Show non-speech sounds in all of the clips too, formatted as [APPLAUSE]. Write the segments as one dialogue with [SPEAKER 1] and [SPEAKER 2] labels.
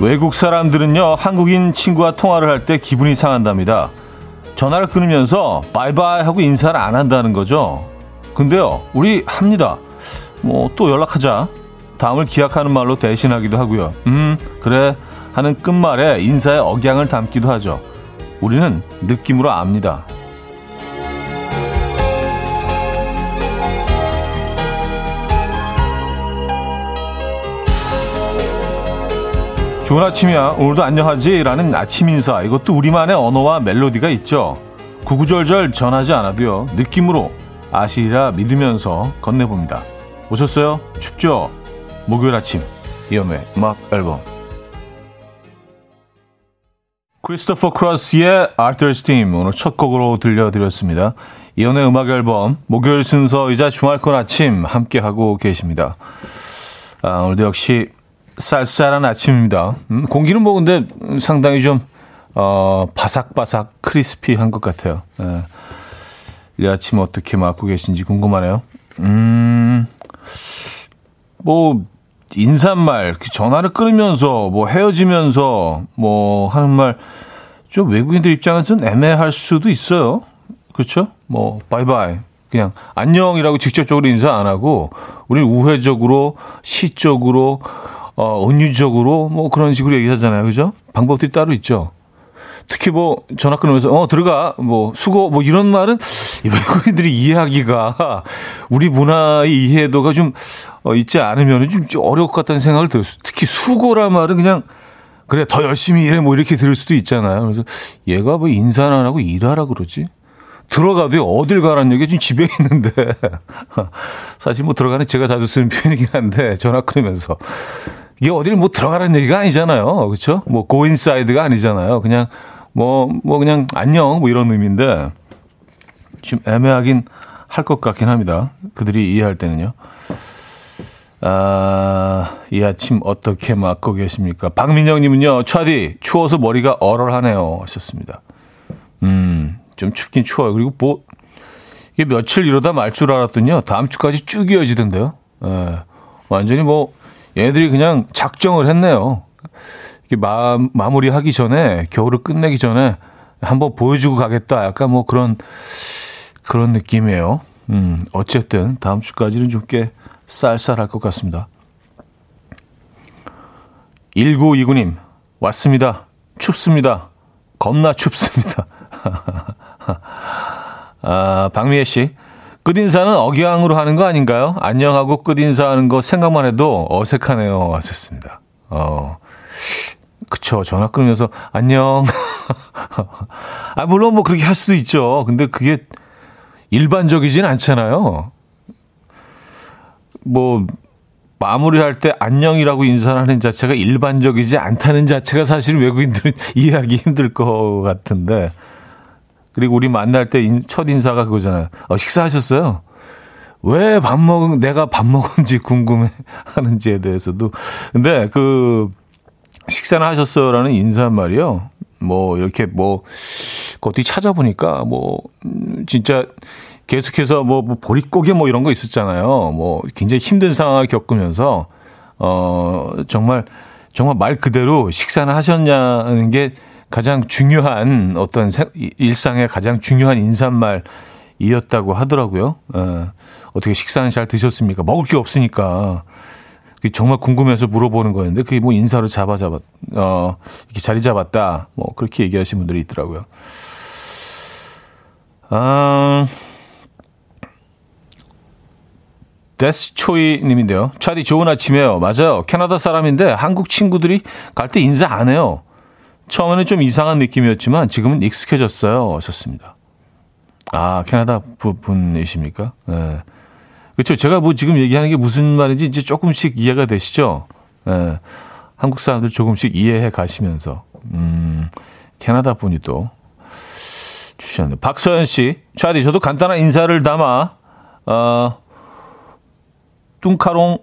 [SPEAKER 1] 외국 사람들은요, 한국인 친구와 통화를 할 때 기분이 상한답니다. 전화를 끊으면서 바이바이 하고 인사를 안 한다는 거죠. 근데요, 우리 합니다. 뭐, 또 연락하자. 다음을 기약하는 말로 대신하기도 하고요. 음, 그래. 하는 끝말에 인사의 억양을 담기도 하죠. 우리는 느낌으로 압니다. 좋은 아침이야. 오늘도 안녕하지? 라는 아침 인사. 이것도 우리만의 언어와 멜로디가 있죠. 구구절절 전하지 않아도요. 느낌으로 아시리라 믿으면서 건네봅니다. 오셨어요? 춥죠? 목요일 아침 이연우의 음악 앨범 크리스토퍼 크로스의 Arthur's Theme 오늘 첫 곡으로 들려드렸습니다. 이연우의 음악 앨범 목요일 순서이자 주말권 아침 함께하고 계십니다. 아, 오늘도 역시 쌀쌀한 아침입니다. 음, 공기는 뭐 근데 상당히 좀 어, 바삭바삭 크리스피한 것 같아요. 예. 이 아침 어떻게 맞고 계신지 궁금하네요. 음, 뭐 인사말, 그 전화를 끊으면서 뭐 헤어지면서 뭐 하는 말 좀 외국인들 입장에서는 애매할 수도 있어요. 그렇죠? 뭐 바이바이 그냥 안녕이라고 직접적으로 인사 안 하고 우리는 우회적으로 시적으로 어, 은유적으로 뭐 그런 식으로 얘기하잖아요. 그죠? 방법들이 따로 있죠. 특히 뭐 전화 끊으면서 어 들어가 뭐 수고 뭐 이런 말은 외국인들이 이해하기가 우리 문화의 이해도가 좀 어, 있지 않으면 좀 어려울 것 같다는 생각을 들어요. 특히 수고란 말은 그냥 그래 더 열심히 일해 뭐 이렇게 들을 수도 있잖아요. 그래서 얘가 뭐 인사는 안 하고 일하라 그러지. 들어가도 어딜 가라는 얘기 지금 집에 있는데 [LAUGHS] 사실 뭐 들어가는 제가 자주 쓰는 표현이긴 한데 전화 끊으면서 이게 어딜 뭐 들어가라는 얘기가 아니잖아요. 그렇죠? 뭐 고인사이드가 아니잖아요. 그냥 뭐뭐 뭐 그냥 안녕 뭐 이런 의미인데 좀 애매하긴 할 것 같긴 합니다. 그들이 이해할 때는요. 아, 이 아침 어떻게 맞고 계십니까? 박민영 님은요, 차디, 추워서 머리가 얼얼하네요. 하셨습니다. 음, 좀 춥긴 추워요. 그리고 뭐, 이게 며칠 이러다 말 줄 알았더니요, 다음 주까지 쭉 이어지던데요. 예, 완전히 뭐, 얘네들이 그냥 작정을 했네요. 이게 마, 마무리하기 전에 겨울을 끝내기 전에 한번 보여주고 가겠다. 약간 뭐 그런 그런 느낌이에요. 음, 어쨌든 다음 주까지는 좀 꽤 쌀쌀할 것 같습니다. 1929님, 왔습니다. 춥습니다. 겁나 춥습니다. [LAUGHS] 아, 박미애 씨. 끝인사는 억양으로 하는 거 아닌가요? 안녕하고 끝인사하는 거 생각만 해도 어색하네요. 하셨습니다. 어, 그쵸. 전화 끊으면서 안녕. [LAUGHS] 아, 물론 뭐 그렇게 할 수도 있죠. 근데 그게 일반적이진 않잖아요. 뭐, 마무리할 때 안녕이라고 인사하는 자체가 일반적이지 않다는 자체가 사실 외국인들은 [LAUGHS] 이해하기 힘들 것 같은데. 그리고 우리 만날 때 첫 인사가 그거잖아요. 어, 식사하셨어요? 왜 밥 먹은, 내가 밥 먹은지 궁금해 [LAUGHS] 하는지에 대해서도. 근데 그, 식사는 하셨어요라는 인사말이요. 뭐, 이렇게 뭐, 어디 찾아보니까 뭐, 음, 진짜 계속해서 뭐, 뭐, 보릿고개 뭐 이런 거 있었잖아요. 뭐, 굉장히 힘든 상황을 겪으면서, 어, 정말, 정말 말 그대로 식사는 하셨냐는 게 가장 중요한 어떤 일상의 가장 중요한 인사말이었다고 하더라고요. 어, 어떻게 식사는 잘 드셨습니까? 먹을 게 없으니까. 정말 궁금해서 물어보는 거였는데 그게 뭐 인사를 잡아 잡았 어 이렇게 자리 잡았다 뭐 그렇게 얘기하시는 분들이 있더라고요. 아 데스초이 님인데요. 차디 좋은 아침이에요. 맞아요. 캐나다 사람인데 한국 친구들이 갈 때 인사 안 해요. 처음에는 좀 이상한 느낌이었지만 지금은 익숙해졌어요. 하셨습니다. 아, 캐나다 분이십니까? 네. 그렇죠. 제가 뭐 지금 얘기하는 게 무슨 말인지 이제 조금씩 이해가 되시죠? 네. 한국 사람들 조금씩 이해해 가시면서. 음, 캐나다 분이 또 주셨는데. 박서연 씨, 차디, 저도 간단한 인사를 담아, 어, 뚱카롱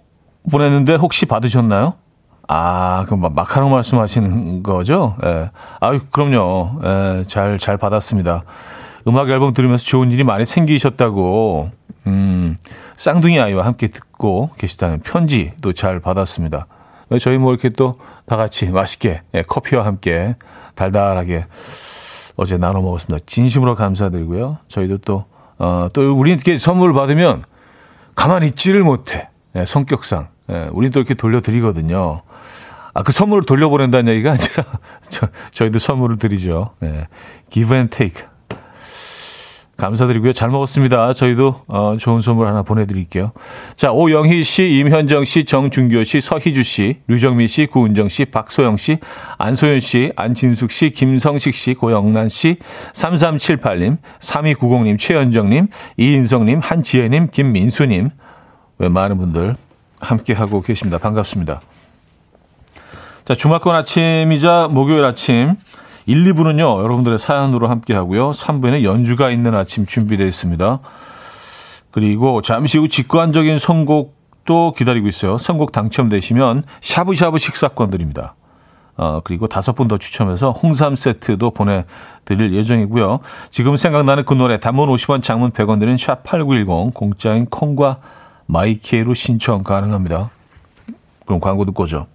[SPEAKER 1] 보냈는데 혹시 받으셨나요? 아, 그럼 마카롱 말씀하시는 거죠? 예. 아유, 그럼요. 예, 잘, 잘 받았습니다. 음악 앨범 들으면서 좋은 일이 많이 생기셨다고, 음, 쌍둥이 아이와 함께 듣고 계시다는 편지도 잘 받았습니다. 저희 뭐 이렇게 또 다 같이 맛있게 예, 커피와 함께 달달하게 어제 나눠 먹었습니다. 진심으로 감사드리고요. 저희도 또, 어, 또 우리 이렇게 선물을 받으면 가만히 있지를 못해. 예, 성격상. 예, 우린 또 이렇게 돌려드리거든요. 아, 그 선물을 돌려보낸다는 얘기가 아니라 [LAUGHS] 저, 저희도 선물을 드리죠. 예, give and take. 감사드리고요. 잘 먹었습니다. 저희도 어, 좋은 선물 하나 보내드릴게요. 자, 오영희 씨, 임현정 씨, 정준교 씨, 서희주 씨, 류정미 씨, 구은정 씨, 박소영 씨, 안소연 씨, 안진숙 씨, 김성식 씨, 고영란 씨, 3378님, 3290님, 최현정님, 이인성님, 한지혜님, 김민수님, 왜 많은 분들 함께하고 계십니다. 반갑습니다. 자, 주말권 아침이자 목요일 아침 1, 2부는요, 여러분들의 사연으로 함께 하고요. 3부에는 연주가 있는 아침 준비되어 있습니다. 그리고 잠시 후 직관적인 선곡도 기다리고 있어요. 선곡 당첨되시면 샤브샤브 식사권 드립니다. 어, 그리고 다섯 분 더 추첨해서 홍삼 세트도 보내드릴 예정이고요. 지금 생각나는 그 노래 단문 50원 장문 100원 드는 샵8910 공짜인 콩과 마이키에로 신청 가능합니다. 그럼 광고 듣고 오죠.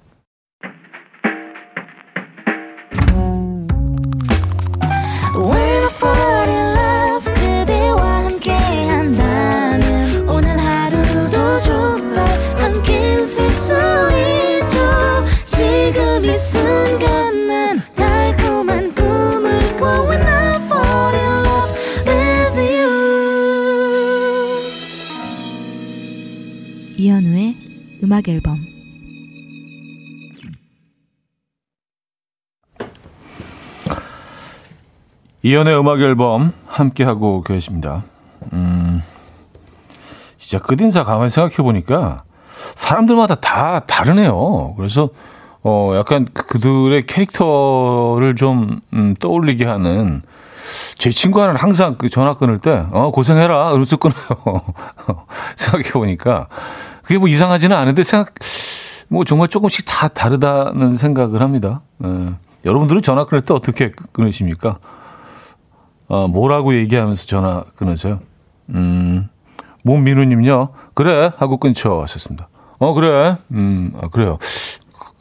[SPEAKER 1] 이연의 음악 앨범 함께 하고 계십니다. 음, 진짜 끝인사 가만히 생각해 보니까 사람들마다 다 다르네요. 그래서 어 약간 그들의 캐릭터를 좀 음, 떠올리게 하는 제 친구 하나는 항상 그 전화 끊을 때, 어, 고생해라. 이러면서 끊어요. [LAUGHS] 생각해 보니까. 그게 뭐 이상하지는 않은데 생각 뭐 정말 조금씩 다 다르다는 생각을 합니다. 예. 여러분들은 전화 끊을 때 어떻게 끊으십니까? 어, 뭐라고 얘기하면서 전화 끊으세요? 음, 몸민우님요. 그래 하고 끊죠. 하셨습니다. 어 그래. 음, 아, 그래요.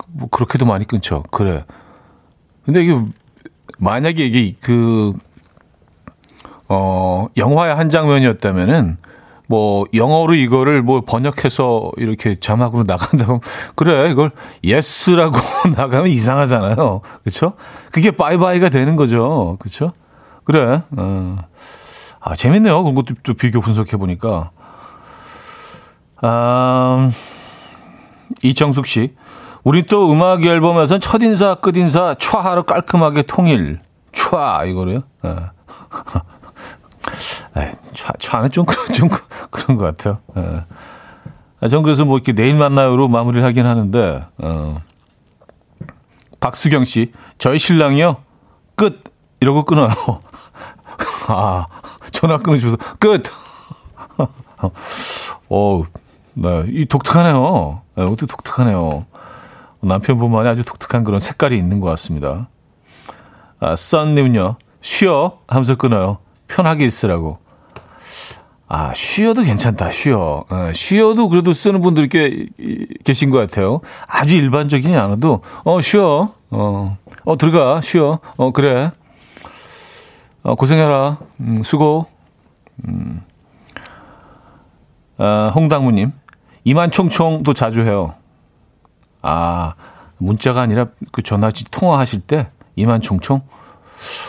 [SPEAKER 1] 뭐 그렇게도 많이 끊죠. 그래. 근데 이게 만약에 이게 그 어, 영화의 한 장면이었다면은 뭐 영어로 이거를 뭐 번역해서 이렇게 자막으로 나간다면 그래 이걸 yes라고 [LAUGHS] 나가면 이상하잖아요. 그렇죠? 그게 바이바이가 되는 거죠. 그렇죠? 그래. 어. 아, 재밌네요. 그런 것도 또 비교 분석해 보니까. 아, 이정숙 씨. 우리 또 음악 앨범에서는 첫인사, 끝인사, 촤하로 깔끔하게 통일. 촤, 이거래요. 아. 에, 차, 차는 좀, 좀 그런 것 같아요. 에. 아, 전 그래서 뭐 이렇게 내일 만나요로 마무리를 하긴 하는데, 어. 박수경 씨, 저희 신랑이요? 끝! 이러고 끊어요. 아, [LAUGHS] 전화 끊으시면서, 끝! [LAUGHS] 어, 네, 이 독특하네요. 네, 이것도 독특하네요. 남편분만이 아주 독특한 그런 색깔이 있는 것 같습니다. 아, 썬님은요, 쉬어! 하면서 끊어요. 편하게 있으라고. 아, 쉬어도 괜찮다, 쉬어. 어, 쉬어도 그래도 쓰는 분들 꽤 계신 것 같아요. 아주 일반적이지 않아도, 어, 쉬어. 어, 어, 들어가, 쉬어. 어, 그래. 어, 고생해라. 음, 수고. 음. 아, 홍당무님. 이만총총도 자주 해요. 아, 문자가 아니라 그 전화지 통화하실 때 이만총총?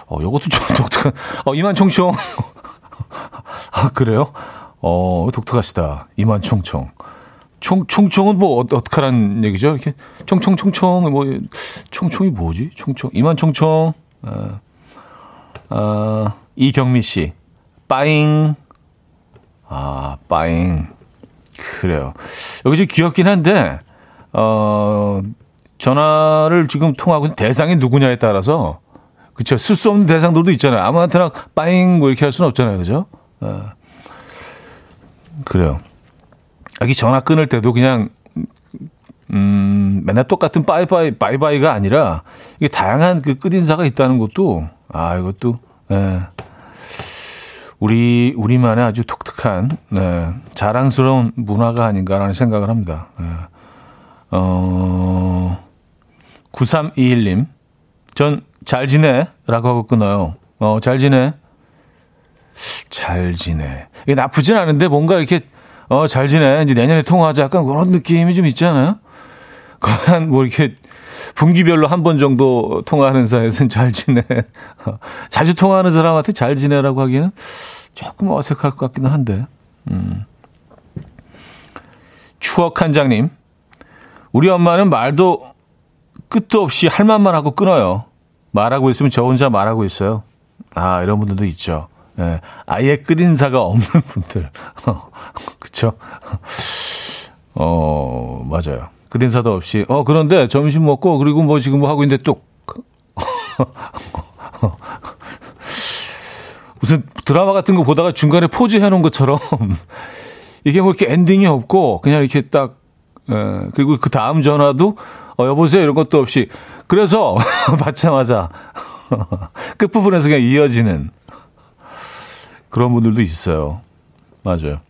[SPEAKER 1] 어, 요것도 좀 [LAUGHS] 독특한, 어, 이만총총. [LAUGHS] 아, 그래요? 어, 독특하시다. 이만총총. 총, 총총은 뭐, 어, 어떡하란 얘기죠? 이렇게, 총총총총, 뭐, 총총이 뭐지? 총총. 이만총총. 아, 아, 이경미 씨. 빠잉. 아, 빠잉. 그래요. 여기 좀 귀엽긴 한데, 어, 전화를 지금 통하고 있는 대상이 누구냐에 따라서 그렇죠. 쓸수 없는 대상들도 있잖아요. 아무한테나 빠잉 뭐 이렇게 할 수는 없잖아요. 그죠? 어. 그래요. 여기 전화 끊을 때도 그냥 음, 맨날 똑같은 빠이빠이, 바이바이가 아니라, 이게 다양한 그 끝인사가 있다는 것도, 아, 이것도, 예. 우리, 우리만의 아주 독특한, 네, 자랑스러운 문화가 아닌가라는 생각을 합니다. 예. 어, 9321님. 전 잘 지내? 라고 하고 끊어요. 어, 잘 지내? 잘 지내. 이게 나쁘진 않은데 뭔가 이렇게, 어, 잘 지내. 이제 내년에 통화하자. 약간 그런 느낌이 좀 있잖아요. 거의 뭐 이렇게 분기별로 한 번 정도 통화하는 사이에서는 [LAUGHS] 잘 지내. 자주 통화하는 사람한테 잘 지내라고 하기는 조금 어색할 것 같기는 한데. 음. 추억 한 장님. 우리 엄마는 말도 끝도 없이 할 말만 하고 끊어요. 말하고 있으면 저 혼자 말하고 있어요. 아, 이런 분들도 있죠. 예, 아예 끝인사가 없는 분들. [LAUGHS] 그쵸? 어, 맞아요. 끝인사도 없이. 어, 그런데 점심 먹고, 그리고 뭐 지금 뭐 하고 있는데 또. [LAUGHS] 무슨 드라마 같은 거 보다가 중간에 포즈 해놓은 것처럼 [LAUGHS] 이게 뭐 이렇게 엔딩이 없고 그냥 이렇게 딱 예, 그리고 그 다음 전화도 어, 여보세요 이런 것도 없이 그래서 [LAUGHS] 받자마자 끝부분에서 그냥 이어지는 그런 분들도 있어요. 맞아요.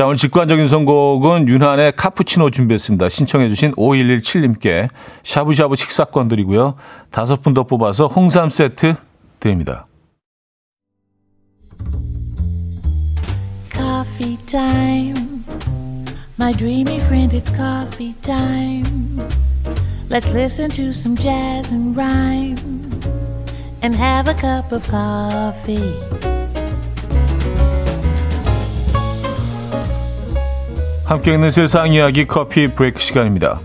[SPEAKER 1] 자, 오늘 직관적인 선곡은 윤한의 카푸치노 준비했습니다. 신청해주신 5117님께 샤브샤브 식사권 드리고요. 다섯 분 더 뽑아서 홍삼 세트 드립니다. Coffee time. My dreamy friend, it's coffee time. Let's listen to some jazz and rhyme and have a cup of coffee. 함께 있는 세상 이야기 커피 브레이크 시간입니다.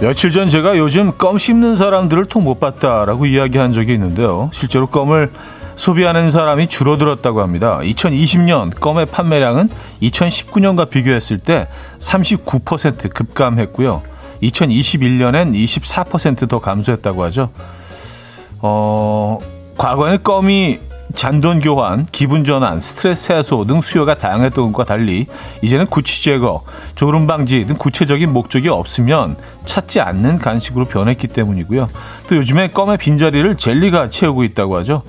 [SPEAKER 1] 며칠 전 제가 요즘 껌 씹는 사람들을 통 못 봤다라고 이야기한 적이 있는데요. 실제로 껌을 소비하는 사람이 줄어들었다고 합니다. 2020년 껌의 판매량은 2019년과 비교했을 때 39% 급감했고요. 2021년엔 24%더 감소했다고 하죠. 어, 과거에는 껌이 잔돈 교환, 기분 전환, 스트레스 해소 등 수요가 다양했던 것과 달리 이제는 구취 제거, 졸음 방지 등 구체적인 목적이 없으면 찾지 않는 간식으로 변했기 때문이고요. 또 요즘에 껌의 빈자리를 젤리가 채우고 있다고 하죠.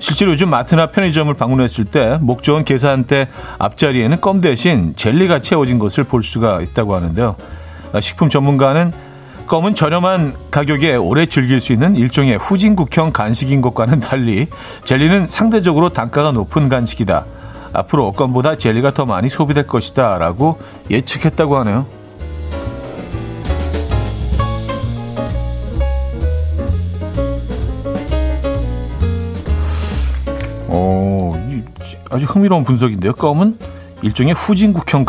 [SPEAKER 1] 실제로 요즘 마트나 편의점을 방문했을 때 목 좋은 계산대 앞자리에는 껌 대신 젤리가 채워진 것을 볼 수가 있다고 하는데요. 식품 전문가는 껌은 저렴한 가격에 오래 즐길 수 있는 일종의 후진국형 간식인 것과는 달리 젤리는 상대적으로 단가가 높은 간식이다. 앞으로 껌보다 젤리가 더 많이 소비될 것이다. 라고 예측했다고 하네요. 오, 아주 흥미로운 분석인데요. 껌은 일종의 후진국형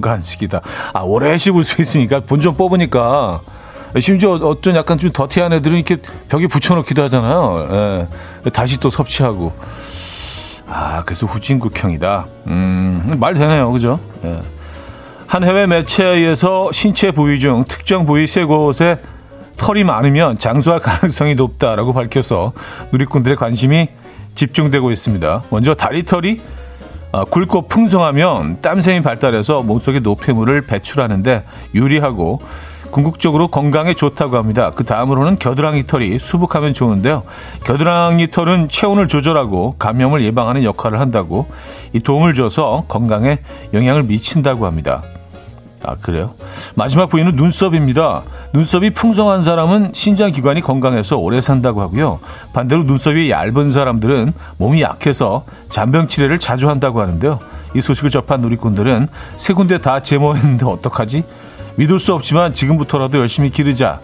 [SPEAKER 1] 간식이다. 아, 오래 씹을 수 있으니까 본전 뽑으니까 심지어 어떤 약간 좀 더티한 애들은 이렇게 벽에 붙여놓기도 하잖아요. 예. 다시 또 섭취하고. 아, 그래서 후진국형이다. 음, 말 되네요. 그죠? 예. 한 해외 매체에 의해서 신체 부위 중 특정 부위 세 곳에 털이 많으면 장수할 가능성이 높다라고 밝혀서 누리꾼들의 관심이 집중되고 있습니다. 먼저 다리 털이 아, 굵고 풍성하면 땀샘이 발달해서 몸속에 노폐물을 배출하는데 유리하고 궁극적으로 건강에 좋다고 합니다. 그 다음으로는 겨드랑이 털이 수북하면 좋은데요. 겨드랑이 털은 체온을 조절하고 감염을 예방하는 역할을 한다고 이 도움을 줘서 건강에 영향을 미친다고 합니다. 아, 그래요? 마지막 부위는 눈썹입니다. 눈썹이 풍성한 사람은 신장 기관이 건강해서 오래 산다고 하고요. 반대로 눈썹이 얇은 사람들은 몸이 약해서 잔병 치레를 자주 한다고 하는데요. 이 소식을 접한 누리꾼들은 세 군데 다 제모했는데 어떡하지? 믿을 수 없지만 지금부터라도 열심히 기르자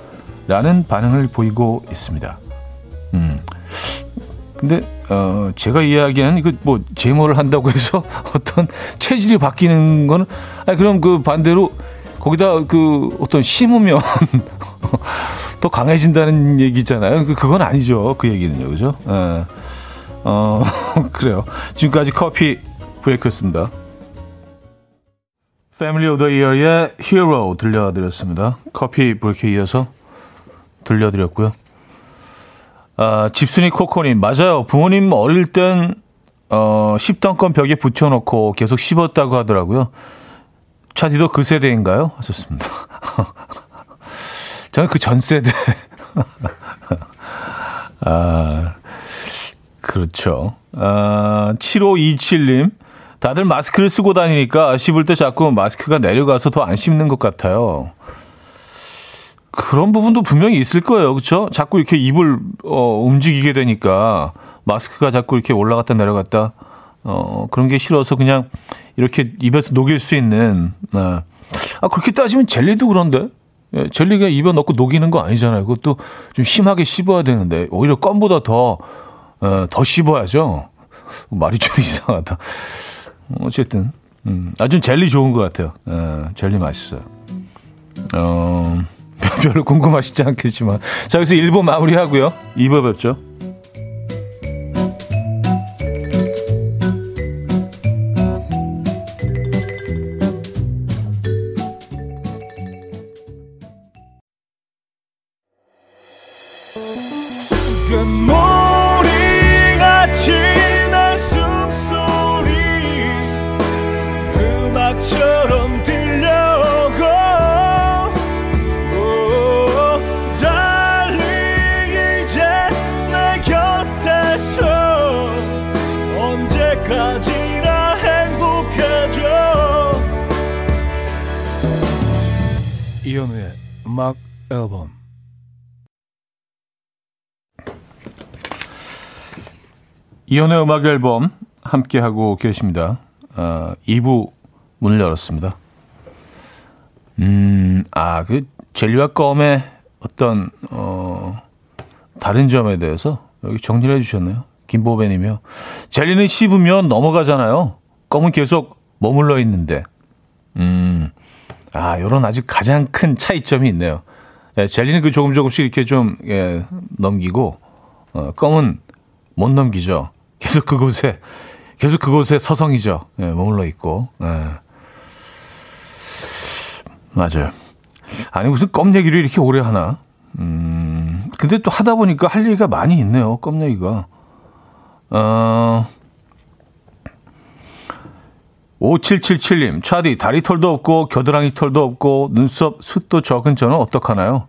[SPEAKER 1] 라는 반응을 보이고 있습니다. 음. 근데 어 제가 이야기한 이거 뭐 제모를 한다고 해서 [LAUGHS] 어떤 체질이 바뀌는 거는 아니 그럼 그 반대로 거기다 그 어떤 심으면 [LAUGHS] 더 강해진다는 얘기잖아요. 그 그건 아니죠. 그 얘기는요. 그죠? 예. 어 [LAUGHS] 그래요. 지금까지 커피 브레이크였습니다. 패밀리 오더 이어의 히어로 들려드렸습니다. 커피 브레이크에 이어서 들려드렸고요. 아, 집순이 코코님, 맞아요. 부모님 어릴 땐, 어, 씹던 건 벽에 붙여놓고 계속 씹었다고 하더라고요. 차디도 그 세대인가요? 하셨습니다. [LAUGHS] 저는 그 전 세대. [LAUGHS] 아, 그렇죠. 아, 7527님. 다들 마스크를 쓰고 다니니까 씹을 때 자꾸 마스크가 내려가서 더 안 씹는 것 같아요. 그런 부분도 분명히 있을 거예요. 그렇죠? 자꾸 이렇게 입을 어, 움직이게 되니까 마스크가 자꾸 이렇게 올라갔다 내려갔다 어, 그런 게 싫어서 그냥 이렇게 입에서 녹일 수 있는 네. 아 그렇게 따지면 젤리도 그런데 예, 젤리가 입에 넣고 녹이는 거 아니잖아요. 그것도 좀 심하게 씹어야 되는데 오히려 껌보다 더 어, 더 씹어야죠. 말이 좀 [LAUGHS] 이상하다. 어쨌든 음, 아주 젤리 좋은 것 같아요. 예, 젤리 맛있어요. 어. 별로 궁금하시지 않겠지만. 자, 여기서 1부 마무리 하고요. 2부 뵙죠. 이연의 음악 앨범 함께 하고 계십니다. 어, 2부 문을 열었습니다. 음, 아, 그 젤리와 껌의 어떤 어 다른 점에 대해서 여기 정리를 해 주셨네요. 김보배 님이요. 젤리는 씹으면 넘어가잖아요. 껌은 계속 머물러 있는데. 음, 아, 요런 아주 가장 큰 차이점이 있네요. 예, 젤리는 그 조금 조금씩 이렇게 좀, 예, 넘기고, 어, 껌은 못 넘기죠. 계속 그곳에 계속 그곳에 서성이죠. 예, 머물러 있고. 예. 맞아요. 아니 무슨 껌 얘기를 이렇게 오래 하나? 음. 근데 또 하다 보니까 할 얘기가 많이 있네요. 껌 얘기가. 어. 5777님, 차디, 다리 털도 없고, 겨드랑이 털도 없고, 눈썹 숱도 적은 저는 어떡하나요?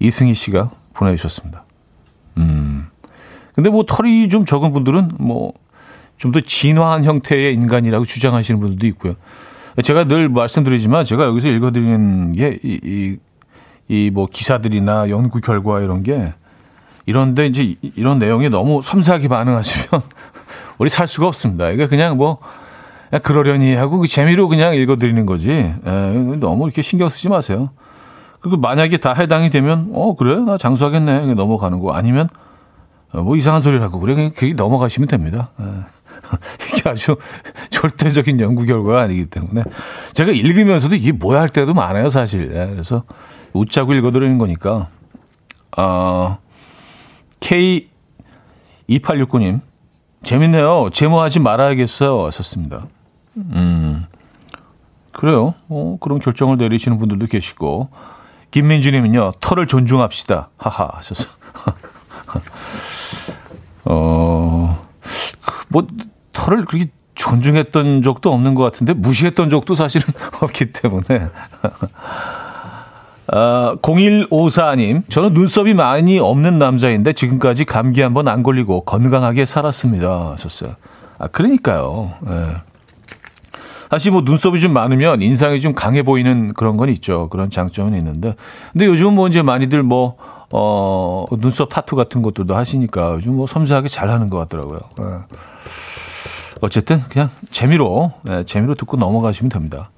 [SPEAKER 1] 이승희 씨가 보내주셨습니다. 음. 근데 뭐 털이 좀 적은 분들은 뭐 좀 더 진화한 형태의 인간이라고 주장하시는 분들도 있고요. 제가 늘 말씀드리지만 제가 여기서 읽어드리는 게 이이뭐 기사들이나 연구 결과 이런 게 이런데 이제 이런 내용이 너무 섬세하게 반응하시면 [LAUGHS] 우리 살 수가 없습니다. 그러니까 그냥 뭐 그러려니 하고 그 재미로 그냥 읽어드리는 거지. 에, 너무 이렇게 신경 쓰지 마세요. 그리고 만약에 다 해당이 되면 어 그래 나 장수하겠네 넘어가는 거 아니면 어, 뭐 이상한 소리를 하고 그래 그게 넘어가시면 됩니다. 예. [LAUGHS] 이게 아주 절대적인 연구 결과가 아니기 때문에 제가 읽으면서도 이게 뭐야 할 때도 많아요 사실. 예. 그래서 웃자고 읽어드리는 거니까. 어, K 2869님 재밌네요. 제모하지 말아야겠어요. 썼습니다. 음 그래요. 어, 그런 결정을 내리시는 분들도 계시고 김민주님은요 털을 존중합시다. 하하 하셔서. [LAUGHS] 어, 뭐, 털을 그렇게 존중했던 적도 없는 것 같은데, 무시했던 적도 사실은 [LAUGHS] 없기 때문에. [LAUGHS] 아, 0154님, 저는 눈썹이 많이 없는 남자인데 지금까지 감기 한번 안 걸리고 건강하게 살았습니다. 하셨어요. 아, 그러니까요. 예. 사실 뭐 눈썹이 좀 많으면 인상이 좀 강해 보이는 그런 건 있죠. 그런 장점은 있는데. 근데 요즘 뭐 이제 많이들 뭐, 어, 눈썹 타투 같은 것들도 하시니까 요즘 뭐 섬세하게 잘 하는 것 같더라고요. 네. 어쨌든 그냥 재미로, 네, 재미로 듣고 넘어가시면 됩니다.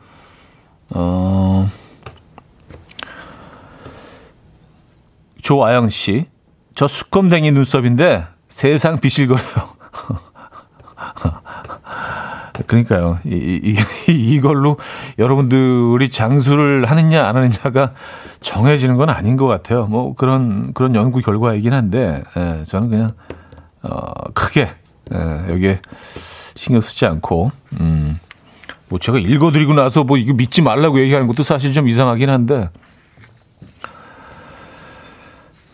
[SPEAKER 1] 어, 조아영 씨. 저 수검댕이 눈썹인데 세상 비실거려요. 그러니까요. 이, 이, 이, [LAUGHS] 이걸로 여러분들이 장수를 하느냐 안 하느냐가 정해지는 건 아닌 것 같아요. 뭐 그런 그런 연구 결과이긴 한데 예, 저는 그냥 어, 크게 예, 여기에 신경 쓰지 않고 음, 뭐 제가 읽어드리고 나서 뭐 이거 믿지 말라고 얘기하는 것도 사실 좀 이상하긴 한데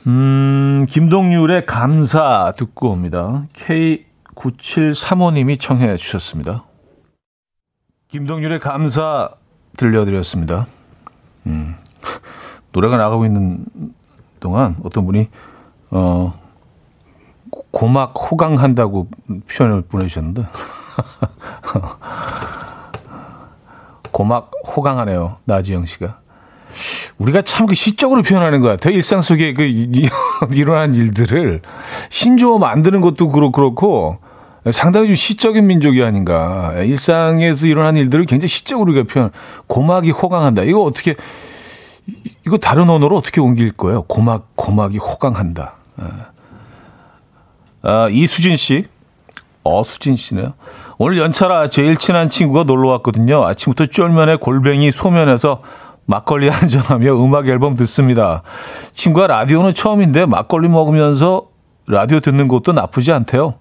[SPEAKER 1] 음, 김동률의 감사 듣고 옵니다. K9735님이 청해 주셨습니다. 김동률의 감사 들려드렸습니다. 음, [LAUGHS] 노래가 나가고 있는 동안 어떤 분이 어, 고막 호강한다고 표현을 보내주셨는데. [LAUGHS] 고막 호강하네요. 나지영 씨가. 우리가 참 그 시적으로 표현하는 것 같아요. 일상 속에 그 [LAUGHS] 일어난 일들을 신조어 만드는 것도 그렇고, 그렇고 상당히 좀 시적인 민족이 아닌가. 일상에서 일어난 일들을 굉장히 시적으로 우리가 표현, 고막이 호강한다. 이거 어떻게, 이거 다른 언어로 어떻게 옮길 거예요? 고막, 고막이 호강한다. 예. 아, 이수진 씨. 어, 수진 씨네요. 오늘 연차라 제일 친한 친구가 놀러 왔거든요. 아침부터 쫄면에 골뱅이 소면에서 막걸리 [LAUGHS] 한잔하며 음악 앨범 듣습니다. 친구가 라디오는 처음인데 막걸리 먹으면서 라디오 듣는 것도 나쁘지 않대요.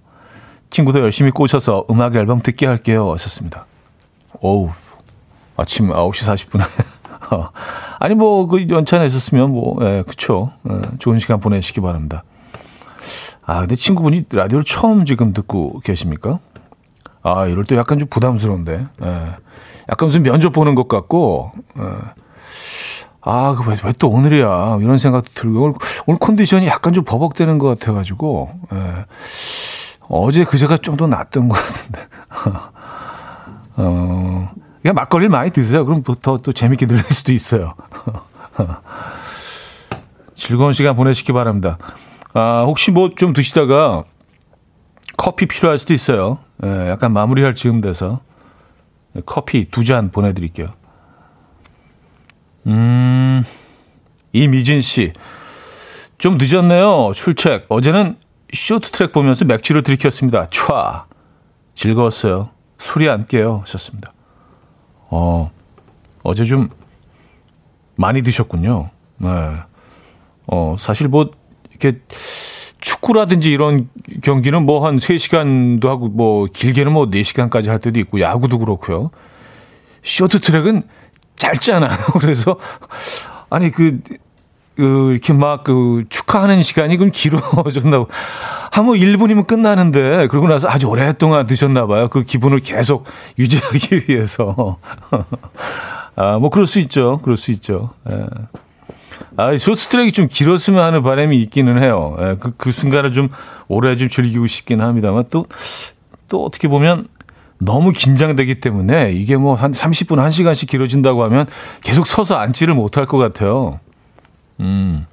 [SPEAKER 1] 친구도 열심히 꽂혀서 음악 앨범 듣게 할게요. 하셨습니다. 오우, 아침 9시 40분에. [LAUGHS] 아니, 뭐, 그 연차 내셨으면 뭐, 예, 그쵸. 예, 좋은 시간 보내시기 바랍니다. 아, 근데 친구분이 라디오를 처음 지금 듣고 계십니까? 아, 이럴 때 약간 좀 부담스러운데. 예. 약간 무슨 면접 보는 것 같고, 예. 아, 그 왜, 왜 또 오늘이야. 이런 생각도 들고, 오늘, 오늘 컨디션이 약간 좀 버벅대는 것 같아가지고, 예. 어제 그제가 좀 더 낫던 것 같은데. [LAUGHS] 어, 그냥 막걸리를 많이 드세요. 그럼 더, 또 재밌게 들릴 [LAUGHS] 수도 있어요. [LAUGHS] 즐거운 시간 보내시기 바랍니다. 아, 혹시 뭐 좀 드시다가 커피 필요할 수도 있어요. 예, 약간 마무리할 즈음 돼서 커피 두 잔 보내드릴게요. 음, 이미진 씨. 좀 늦었네요. 출첵. 어제는 쇼트트랙 보면서 맥주를 들이켰습니다. 촤. 즐거웠어요. 술이 안 깨요. 하셨습니다. 어, 어제 좀 많이 드셨군요. 네. 어, 사실 뭐, 이렇게 축구라든지 이런 경기는 뭐 한 3시간도 하고 뭐 길게는 뭐 4시간까지 할 때도 있고 야구도 그렇고요. 쇼트트랙은 짧잖아요. [LAUGHS] 그래서 아니 그, 그 이렇게 막 그 축하하는 시간이 좀 길어졌나 봐. 한뭐 1분이면 끝나는데 그러고 나서 아주 오랫동안 드셨나 봐요. 그 기분을 계속 유지하기 [LAUGHS] 위해서. 아, 뭐 그럴 수 있죠. 그럴 수 있죠. 예. 아, 쇼트 트랙이 좀 길었으면 하는 바람이 있기는 해요. 예, 그, 그 순간을 좀 오래 좀 즐기고 싶긴 합니다만 또, 또 어떻게 보면 너무 긴장되기 때문에 이게 뭐 한 30분, 1시간씩 길어진다고 하면 계속 서서 앉지를 못할 것 같아요. 음,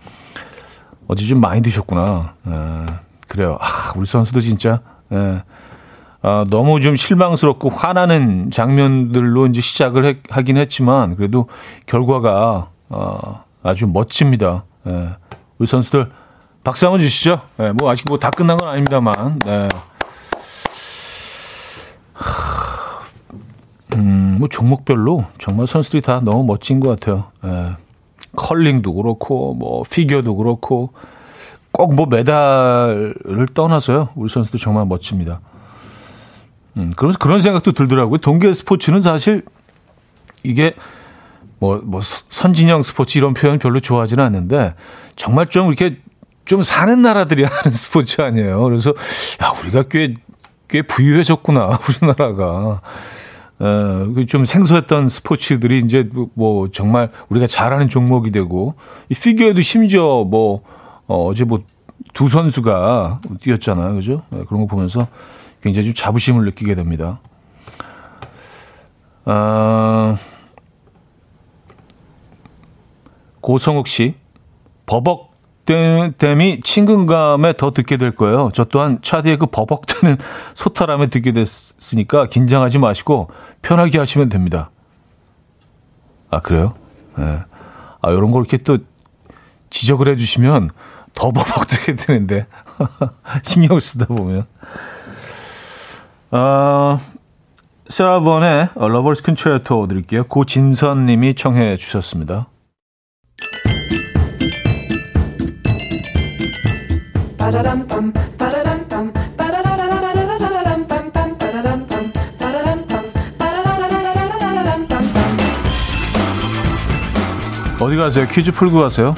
[SPEAKER 1] 어제 좀 많이 드셨구나. 예, 그래요. 아, 우리 선수도 진짜, 예, 아, 너무 좀 실망스럽고 화나는 장면들로 이제 시작을 해, 하긴 했지만 그래도 결과가, 어, 아주 멋집니다. 예. 우리 선수들 박수 한번 주시죠. 예, 뭐 아직 뭐 다 끝난 건 아닙니다만. 네. 음, 뭐 종목별로 정말 선수들이 다 너무 멋진 것 같아요. 예. 컬링도 그렇고 뭐 피겨도 그렇고 꼭 뭐 메달을 떠나서요. 우리 선수들 정말 멋집니다. 음, 그러면서 그런 생각도 들더라고요. 동계 스포츠는 사실 이게 뭐, 뭐, 선진형 스포츠 이런 표현 별로 좋아하지는 않는데, 정말 좀 이렇게 좀 사는 나라들이 [LAUGHS] 하는 스포츠 아니에요. 그래서, 야, 우리가 꽤, 꽤 부유해졌구나, [LAUGHS] 우리나라가. 어, 그좀 생소했던 스포츠들이 이제 뭐 정말 우리가 잘하는 종목이 되고, 이 피겨에도 심지어 뭐, 어, 어제 뭐 두 선수가 뛰었잖아요. 그죠? 네, 그런 거 보면서 굉장히 좀 자부심을 느끼게 됩니다. 어, 고성욱 씨, 버벅 댐이 친근감에 더 듣게 될 거예요. 저 또한 차디의 그 버벅대는 [LAUGHS] 소탈함에 듣게 됐으니까 긴장하지 마시고 편하게 하시면 됩니다. 아, 그래요? 네. 아, 요런 걸 이렇게 또 지적을 해주시면 더 버벅대게 [LAUGHS] 되는데. [LAUGHS] 신경을 쓰다 보면. 어, 세라 본의 Lover's Concerto 드릴게요. 고진선 님이 청해 주셨습니다. 어디 가세요? 퀴즈 풀고 가세요.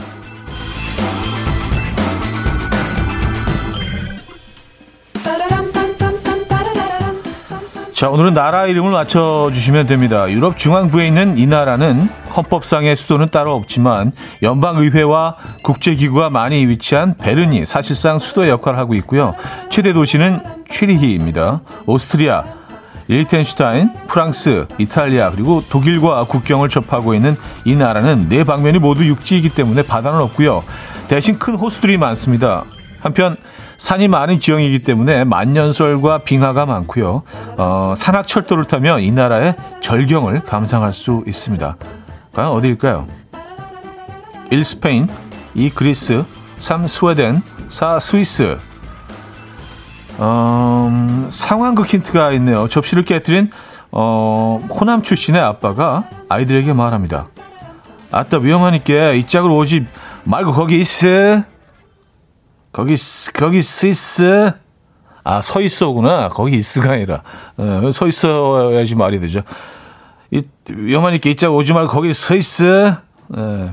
[SPEAKER 1] 자, 오늘은 나라 이름을 맞춰주시면 됩니다. 유럽 중앙부에 있는 이 나라는 헌법상의 수도는 따로 없지만 연방의회와 국제기구가 많이 위치한 베른이 사실상 수도의 역할을 하고 있고요. 최대 도시는 취리히입니다. 오스트리아, 릴텐슈타인, 프랑스, 이탈리아 그리고 독일과 국경을 접하고 있는 이 나라는 네 방면이 모두 육지이기 때문에 바다는 없고요. 대신 큰 호수들이 많습니다. 한편 산이 많은 지형이기 때문에 만년설과 빙하가 많고요. 어, 산악철도를 타면 이 나라의 절경을 감상할 수 있습니다. 과연 어디일까요? 1. 스페인 2. 그리스 3. 스웨덴 4. 스위스 음, 상황극 힌트가 있네요. 접시를 깨뜨린 어, 호남 출신의 아빠가 아이들에게 말합니다. 아따 위험하니까 이 짝으로 오지 말고 거기 있어. 거기 거기 서 있으 아 서 있어구나 거기 있으가 아니라 어, 서 있어야지 말이 되죠. 이 위험하니까 이짝 오지 말고 거기 서 있어. 예. [LAUGHS]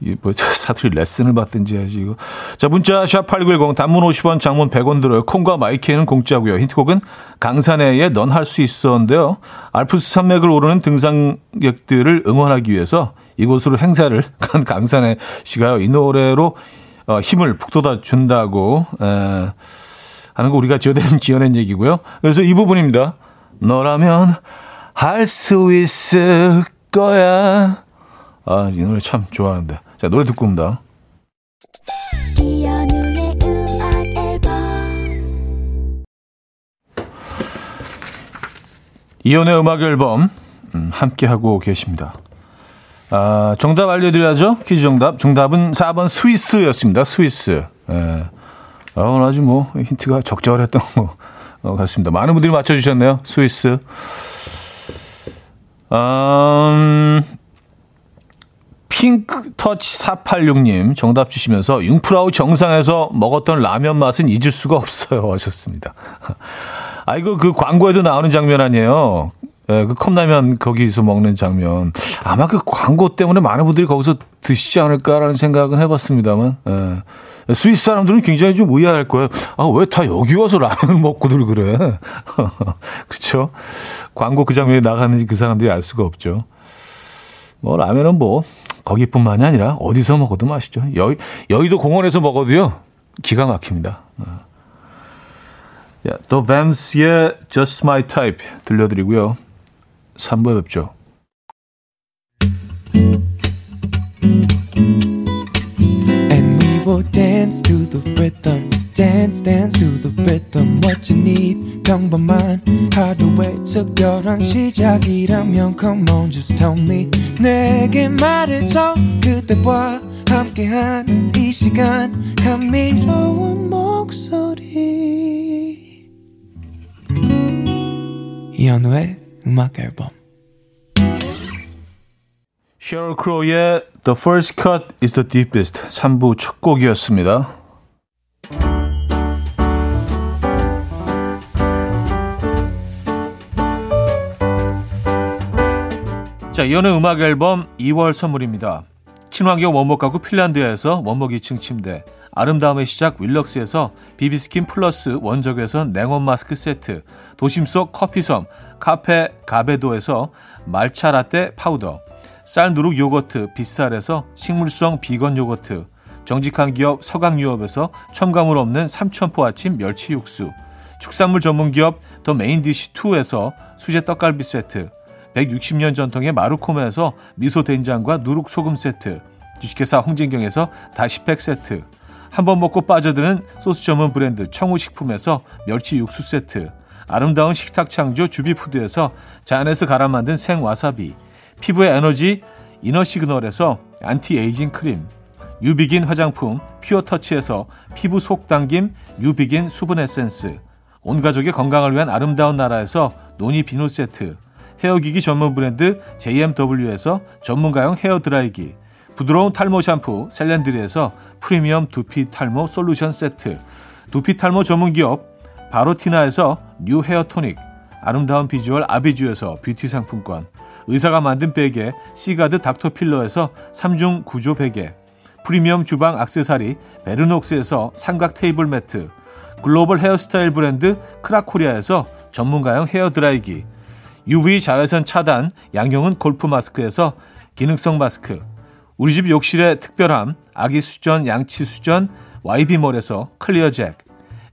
[SPEAKER 1] 이뭐 사투리 레슨을 받든지 해야지 이거. 자 문자 샵8910 단문 50원 장문 100원 들어요. 콩과 마이케이는 공짜고요. 힌트곡은 강산에의 넌 할 수 있어인데요. 알프스 산맥을 오르는 등산객들을 응원하기 위해서 이곳으로 행사를 [LAUGHS] 간 강산의 씨가요. 이 노래로 어, 힘을 북돋아 준다고 에, 하는 거 우리가 지어낸 [LAUGHS] 지어낸 얘기고요. 그래서 이 부분입니다. 너라면 할 수 있을 거야. 아, 이 노래 참 좋아하는데. 자, 노래 듣고 옵니다. 이연의 음악 앨범 음, 함께 하고 계십니다. 아, 정답 알려드려야죠. 퀴즈 정답. 정답은 4번 스위스였습니다. 스위스. 예. 아, 아주 뭐 힌트가 적절했던 것 같습니다. 많은 분들이 맞춰주셨네요. 스위스. 음, 핑크터치 486님 정답 주시면서 융프라우 정상에서 먹었던 라면 맛은 잊을 수가 없어요 하셨습니다. [LAUGHS] 아 이거 그 광고에도 나오는 장면 아니에요. 예, 그 컵라면 거기서 먹는 장면. 아마 그 광고 때문에 많은 분들이 거기서 드시지 않을까라는 생각은 해봤습니다만. 예. 스위스 사람들은 굉장히 좀 의아할 거예요. 아, 왜 다 여기 와서 라면 먹고들 그래? [LAUGHS] 그렇죠? 광고 그 장면이 나가는지 그 사람들이 알 수가 없죠. 뭐 라면은 뭐 거기뿐만이 아니라 어디서 먹어도 맛있죠. 여, 여의도 공원에서 먹어도요. 기가 막힙니다. 야, The Vams의 Just My Type 들려드리고요. 3부에 뵙죠. And we will dance to the rhythm. dance dance to the rhythm what you need 평범한 하루의 특별한 시작이라면 come on just tell me 내게 말해줘 그대와 함께한 이 시간 감미로운 목소리 이현우의 음악 앨범 셰럴 크로의 The First Cut is the Deepest 3부 첫 곡이었습니다. 자, 이현우의 음악 앨범 2월 선물입니다. 친환경 원목 가구 핀란드에서 원목 2층 침대, 아름다움의 시작 윌럭스에서 비비스킨 플러스 원적외선 냉온 마스크 세트, 도심 속 커피섬 카페 가베도에서 말차 라떼 파우더, 쌀 누룩 요거트 빗살에서 식물성 비건 요거트, 정직한 기업 서강유업에서 첨가물 없는 삼천포 아침 멸치 육수, 축산물 전문 기업 더 메인디시 2에서 수제 떡갈비 세트, 160년 전통의 마루코메에서 미소 된장과 누룩 소금 세트, 주식회사 홍진경에서 다시팩 세트, 한 번 먹고 빠져드는 소스 전문 브랜드 청우식품에서 멸치 육수 세트, 아름다운 식탁 창조 주비푸드에서 잔에서 갈아 만든 생와사비, 피부의 에너지 이너 시그널에서 안티에이징 크림, 유비긴 화장품 퓨어터치에서 피부 속 당김 유비긴 수분 에센스, 온 가족의 건강을 위한 아름다운 나라에서 노니 비누 세트, 헤어기기 전문 브랜드 JMW에서 전문가용 헤어드라이기, 부드러운 탈모 샴푸 셀렌드리에서 프리미엄 두피 탈모 솔루션 세트, 두피 탈모 전문 기업 바로티나에서 뉴 헤어 토닉, 아름다운 비주얼 아비주에서 뷰티 상품권, 의사가 만든 베개 시가드 닥터필러에서 3중 구조 베개, 프리미엄 주방 악세사리 베르녹스에서 삼각 테이블 매트, 글로벌 헤어스타일 브랜드 크라코리아에서 전문가용 헤어드라이기 UV 자외선 차단 양용은 골프 마스크에서 기능성 마스크 우리 집 욕실의 특별함 아기 수전 양치 수전 YB몰에서 클리어 잭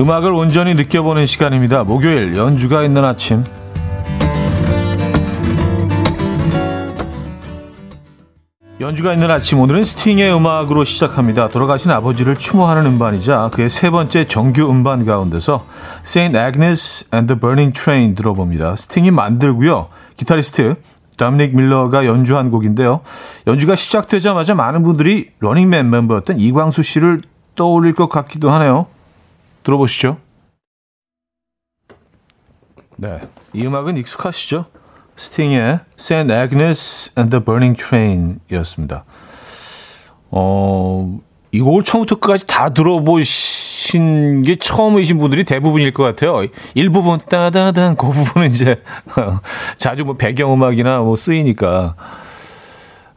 [SPEAKER 1] 음악을 온전히 느껴보는 시간입니다. 목요일 연주가 있는 아침. 연주가 있는 아침 오늘은 스팅의 음악으로 시작합니다. 돌아가신 아버지를 추모하는 음반이자 그의 세 번째 정규 음반 가운데서 Saint Agnes and the Burning Train 들어봅니다. 스팅이 만들고요. 기타리스트 도미닉 밀러가 연주한 곡인데요. 연주가 시작되자마자 많은 분들이 러닝맨 멤버였던 이광수 씨를 떠올릴 것 같기도 하네요. 들어보시죠. 네, 이 음악은 익숙하시죠? 스팅의 Saint Agnes and the Burning Train이었습니다. 어, 이 곡을 처음부터 끝까지 다 들어보신 게 처음이신 분들이 대부분일 것 같아요. 일부분 따다단 그 부분은 이제 [LAUGHS] 자주 뭐 배경음악이나 뭐 쓰이니까.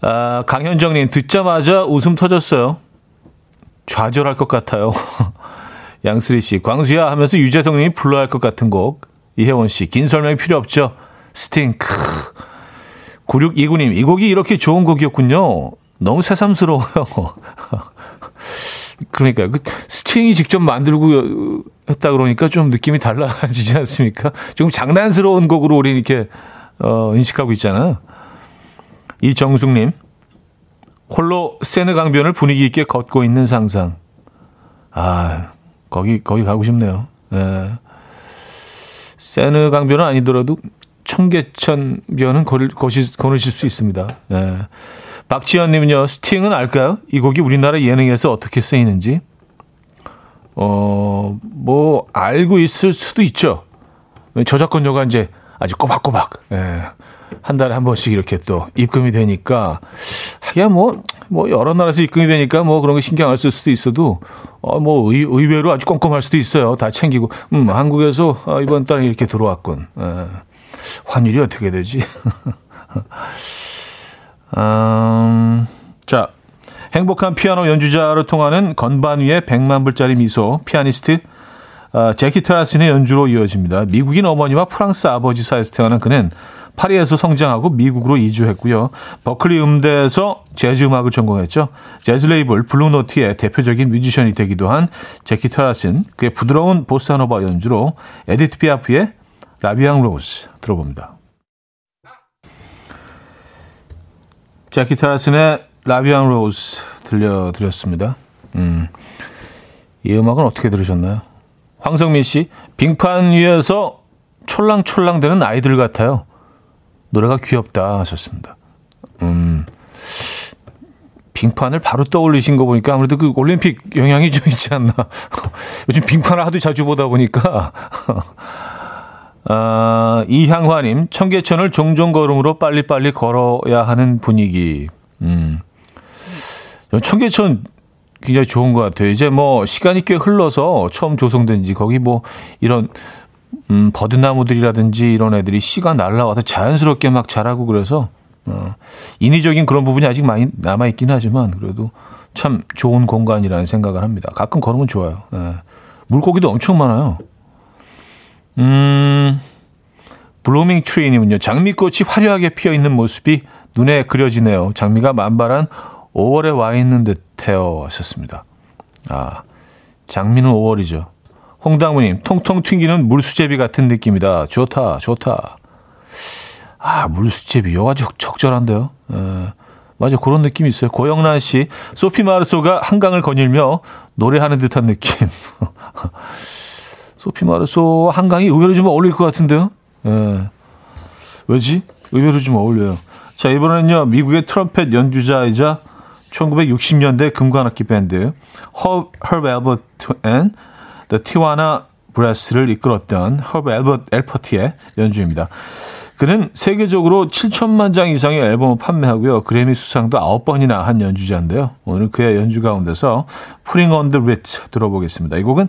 [SPEAKER 1] 아, 강현정님 듣자마자 웃음 터졌어요. 좌절할 것 같아요. [LAUGHS] 양슬희 씨, 광수야 하면서 유재석 님이 불러야 할 것 같은 곡. 이혜원 씨, 긴 설명이 필요 없죠. 스팅, 크. 9629님, 이 곡이 이렇게 좋은 곡이었군요. 너무 새삼스러워요. [LAUGHS] 그러니까, 그, 스팅이 직접 만들고 했다 그러니까 좀 느낌이 달라지지 않습니까? 좀 장난스러운 곡으로 우리 이렇게, 어, 인식하고 있잖아. 이정숙님, 홀로 세느 강변을 분위기 있게 걷고 있는 상상. 아, 거기 거기 가고 싶네요. 예. 세느 강변은 아니더라도 청계천변은 걸, 거시, 거느실 수 있습니다. 예. 박지현님은요, 스팅은 알까요? 이 곡이 우리나라 예능에서 어떻게 쓰이는지? 어, 뭐, 알고 있을 수도 있죠. 저작권료가 이제 아주 꼬박꼬박, 예. 한 달에 한 번씩 이렇게 또 입금이 되니까, 하기야 뭐, 뭐 여러 나라에서 입금이 되니까 뭐 그런 거 신경 안 쓸 수도 있어도 어 뭐 의 외로 아주 꼼꼼할 수도 있어요. 다 챙기고 음 한국에서 어, 이번 달에 이렇게 들어왔군. 에, 환율이 어떻게 되지? [LAUGHS] 음, 자 행복한 피아노 연주자로 통하는 건반 위에 100만 불짜리 미소 피아니스트 어, 제키 테라슨의 연주로 이어집니다. 미국인 어머니와 프랑스 아버지 사이에서 태어난 그는 파리에서 성장하고 미국으로 이주했고요. 버클리 음대에서 재즈 음악을 전공했죠. 재즈 레이블 블루노트의 대표적인 뮤지션이 되기도 한 제키 테라슨 그의 부드러운 보사노바 연주로 에디트 피아프의 La Vie en rose 들어봅니다. 제키 테라슨의 La Vie en rose 들려드렸습니다. 음, 이 음악은 어떻게 들으셨나요? 황성민 씨, 빙판 위에서 촐랑촐랑대는 아이들 같아요. 노래가 귀엽다 하셨습니다. 음, 빙판을 바로 떠올리신 거 보니까 아무래도 그 올림픽 영향이 좀 있지 않나. [LAUGHS] 요즘 빙판을 하도 자주 보다 보니까. [LAUGHS] 아, 이향화님, 청계천을 종종 걸음으로 빨리빨리 걸어야 하는 분위기. 음. 청계천 굉장히 좋은 것 같아요. 이제 뭐 시간이 꽤 흘러서 처음 조성된 지 거기 뭐 이런 음, 버드나무들이라든지 이런 애들이 씨가 날라와서 자연스럽게 막 자라고 그래서 어, 인위적인 그런 부분이 아직 많이 남아 있긴 하지만 그래도 참 좋은 공간이라는 생각을 합니다. 가끔 걸으면 좋아요. 예. 물고기도 엄청 많아요. 음, 블로밍 트리님은요. 장미꽃이 화려하게 피어 있는 모습이 눈에 그려지네요. 장미가 만발한 5월에 와 있는 듯해요. 하셨습니다. 아, 장미는 5월이죠. 홍당무님, 통통 튕기는 물수제비 같은 느낌이다. 좋다, 좋다. 아, 물수제비. 여가 적, 적절한데요. 에, 맞아, 그런 느낌이 있어요. 고영란 씨, 소피 마르소가 한강을 거닐며 노래하는 듯한 느낌. [LAUGHS] 소피 마르소와 한강이 의외로 좀 어울릴 것 같은데요. 에, 왜지? 의외로 좀 어울려요. 자, 이번에는요, 미국의 트럼펫 연주자이자 1960년대 금관악기 밴드 허브 앨퍼트 and The Tijuana Brass를 이끌었던 허브 앨퍼트 앨퍼트의 연주입니다. 그는 세계적으로 7천만 장 이상의 앨범을 판매하고요. 그래미 수상도 9번이나 한 연주자인데요. 오늘 그의 연주 가운데서 Putting on the Ritz 들어보겠습니다. 이 곡은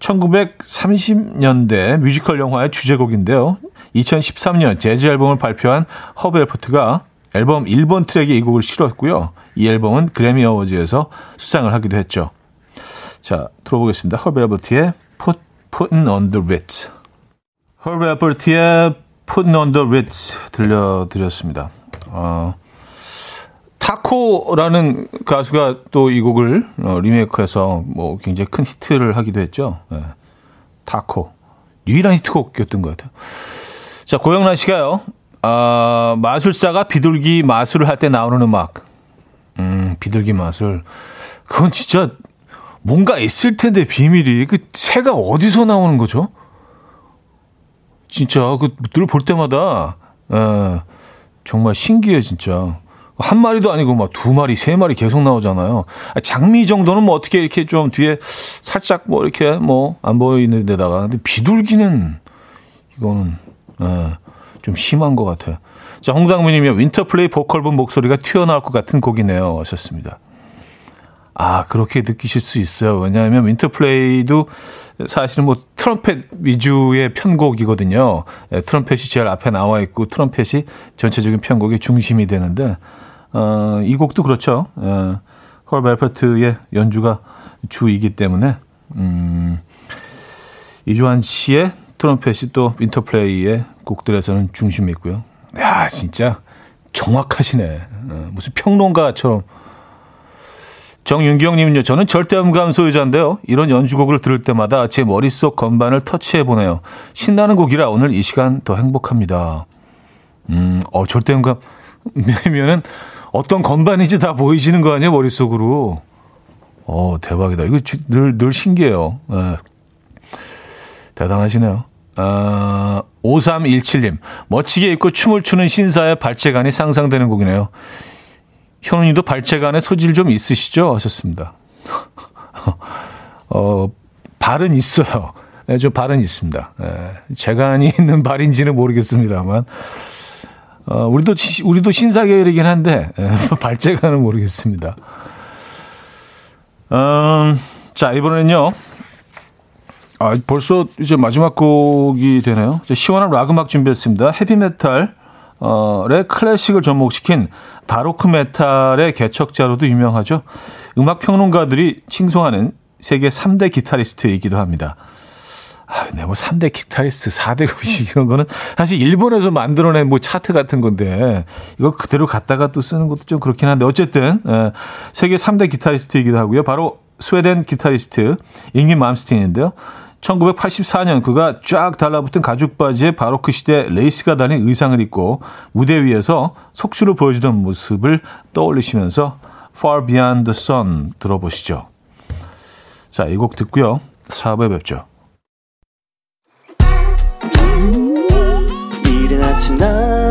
[SPEAKER 1] 1930년대 뮤지컬 영화의 주제곡인데요. 2013년 재즈 앨범을 발표한 허브 앨퍼트가 앨범 1번 트랙에 이 곡을 실었고요. 이 앨범은 그래미 어워즈에서 수상을 하기도 했죠. 자, 들어보겠습니다. 허브 앨퍼트의 Put, Putting on the Ritz. 허브 앨퍼트의 Putting on the Ritz 들려드렸습니다. 어, 타코라는 가수가 또 이 곡을 어, 리메이크해서 뭐 굉장히 큰 히트를 하기도 했죠. 네. 타코. 유일한 히트곡이었던 것 같아요. 자, 고영란 씨가요. 아, 마술사가 비둘기 마술을 할 때 나오는 음악. 음, 비둘기 마술. 그건 진짜 뭔가 있을 텐데 비밀이 그 새가 어디서 나오는 거죠? 진짜 그 늘 볼 때마다 에, 정말 신기해 진짜. 한 마리도 아니고 막 두 마리, 세 마리 계속 나오잖아요. 장미 정도는 뭐 어떻게 이렇게 좀 뒤에 살짝 뭐 이렇게 뭐 안 보이는 데다가 근데 비둘기는 이거는 에, 좀 심한 것 같아요. 자, 홍당무님이 윈터플레이 보컬분 목소리가 튀어나올 것 같은 곡이네요. 하셨습니다. 아, 그렇게 느끼실 수 있어요. 왜냐하면 윈터플레이도 사실은 뭐 트럼펫 위주의 편곡이거든요. 예, 트럼펫이 제일 앞에 나와 있고 트럼펫이 전체적인 편곡의 중심이 되는데, 어, 이 곡도 그렇죠. 예, 헐 벨퍼트의 연주가 주이기 때문에, 음, 이주환 씨의 트럼펫이 또 윈터플레이의 곡들에서는 중심이 있고요. 야, 진짜 정확하시네. 어, 무슨 평론가처럼. 정윤경님은요, 저는 절대음감 소유자인데요. 이런 연주곡을 들을 때마다 제 머릿속 건반을 터치해 보네요. 신나는 곡이라 오늘 이 시간 더 행복합니다. 음, 어, 절대음감. 면은 어떤 건반인지 다 보이시는 거 아니에요, 머릿속으로. 어, 대박이다. 이거 늘, 늘 신기해요. 네. 대단하시네요. 어, 5317님. 멋지게 입고 춤을 추는 신사의 발재간이 상상되는 곡이네요. 현우님도 발재간에 소질 좀 있으시죠? 하셨습니다. [LAUGHS] 어, 발은 있어요. 네, 좀 발은 있습니다. 네, 재간이 있는 발인지는 모르겠습니다만. 어, 우리도, 우리도 신사계열이긴 한데, 네, [LAUGHS] 발재간은 모르겠습니다. 음, 자, 이번에는요. 아, 벌써 이제 마지막 곡이 되네요. 시원한 락 음악 준비했습니다. 헤비메탈, 의 클래식을 접목시킨 바로크 메탈의 개척자로도 유명하죠. 음악 평론가들이 칭송하는 세계 3대 기타리스트이기도 합니다. 아, 근데 뭐 3대 기타리스트, 4대 구식 [LAUGHS] 이런 거는 사실 일본에서 만들어낸 뭐 차트 같은 건데 이걸 그대로 갖다가 또 쓰는 것도 좀 그렇긴 한데 어쨌든 에, 세계 3대 기타리스트이기도 하고요. 바로 스웨덴 기타리스트 잉위 맘스틴인데요. 1984년 그가 쫙 달라붙은 가죽 바지에 바로크 시대 레이스가 달린 의상을 입고 무대 위에서 속수를 보여주던 모습을 떠올리시면서 Far Beyond the Sun 들어보시죠. 자, 이 곡 듣고요. 4부에 뵙죠. 이른 아침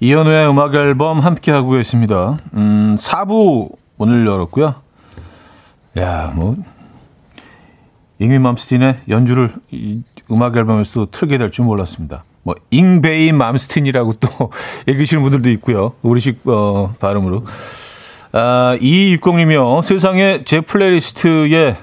[SPEAKER 1] 이현우의 음악 앨범 함께하고 계십니다 음 4부 오늘 열었고요 야, 뭐 잉위 맘스틴의 연주를 이 음악 앨범에서 틀게 될 줄 몰랐습니다. 뭐 잉베이 맘스틴이라고 또 [LAUGHS] 읽으시는 분들도 있고요. 우리식 어, 발음으로. 아, 2260님이요. 세상에 제 playlist에